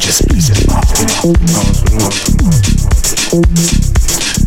Just please it more.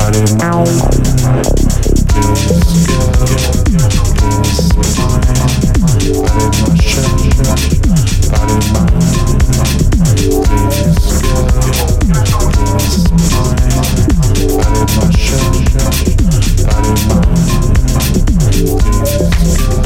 Body, mind, mind, this girl. Body, mind, body, mind,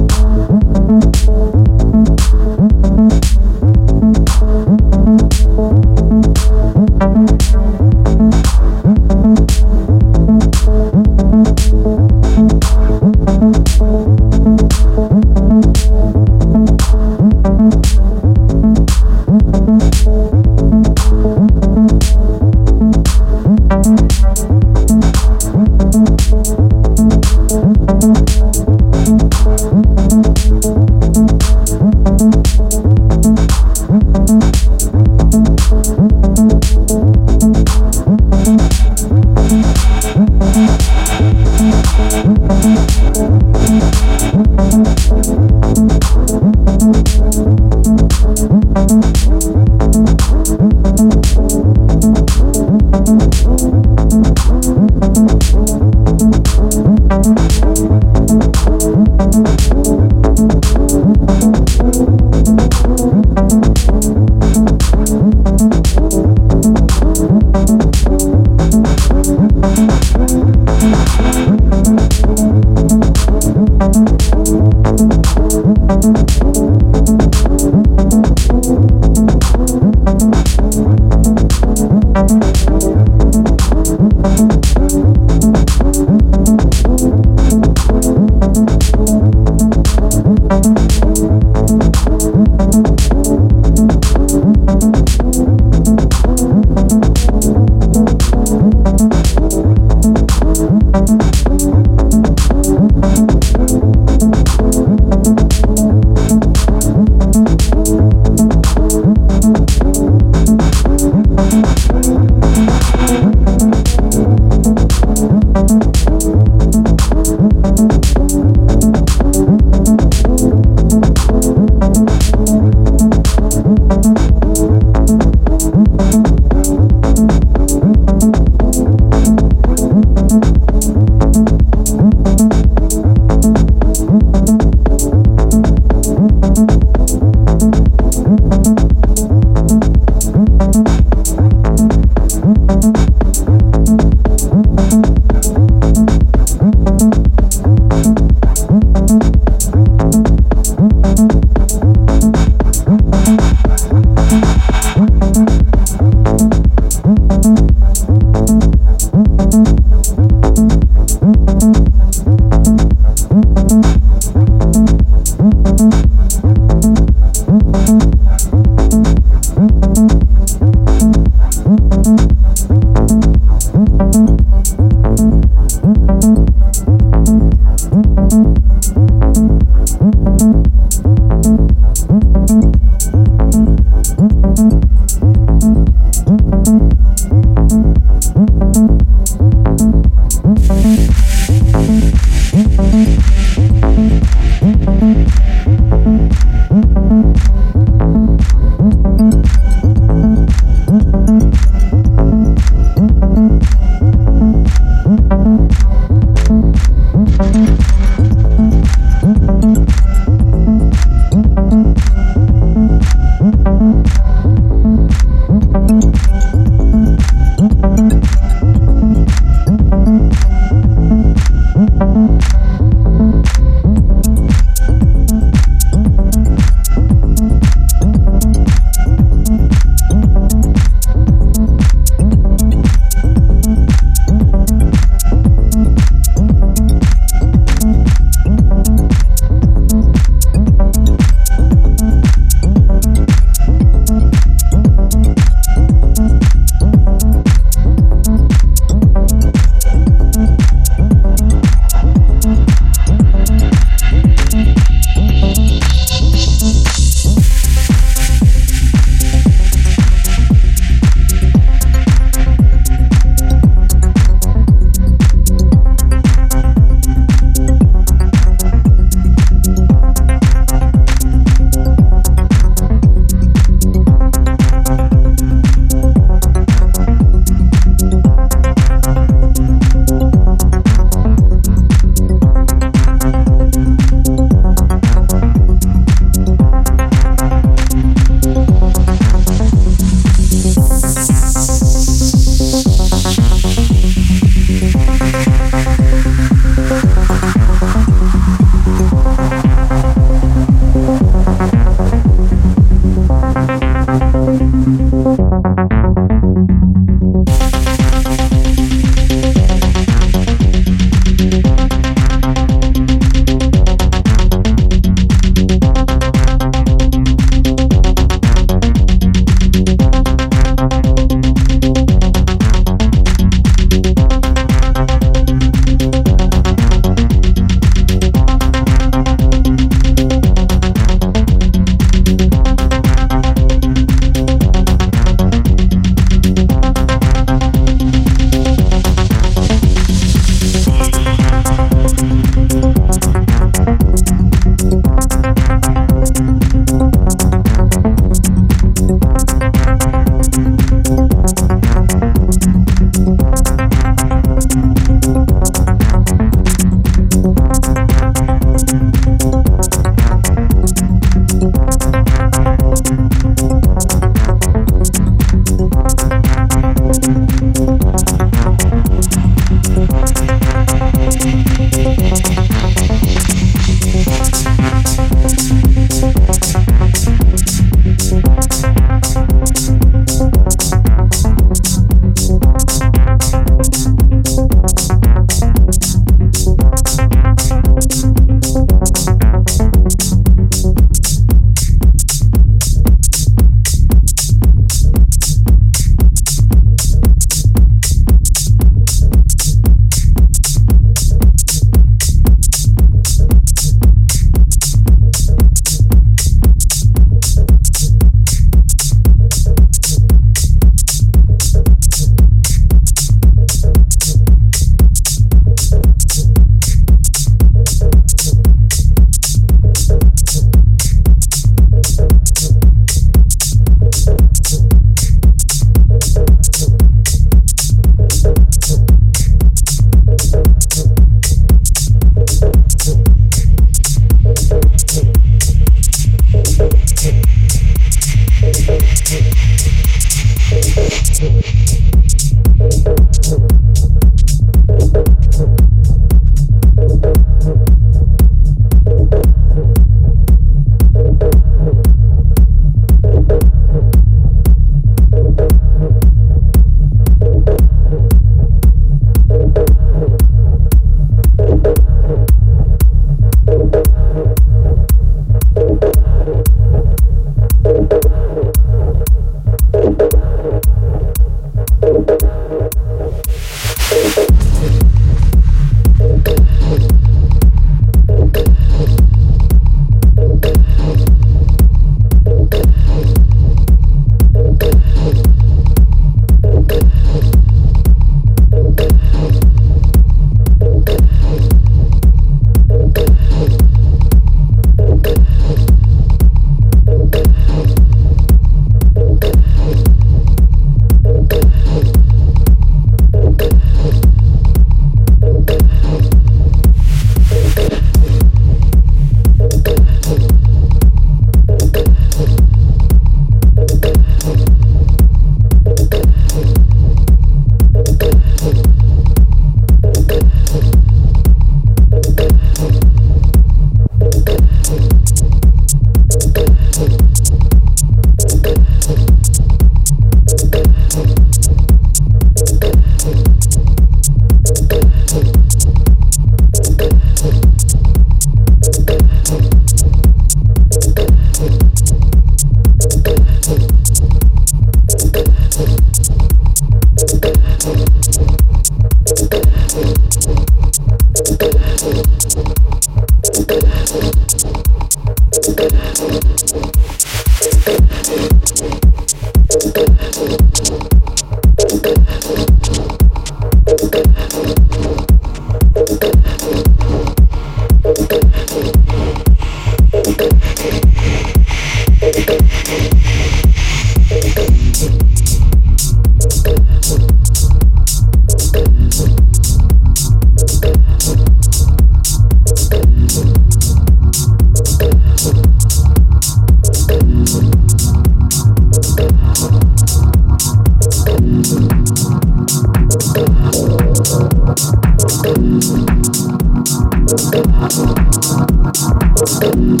Thank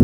you.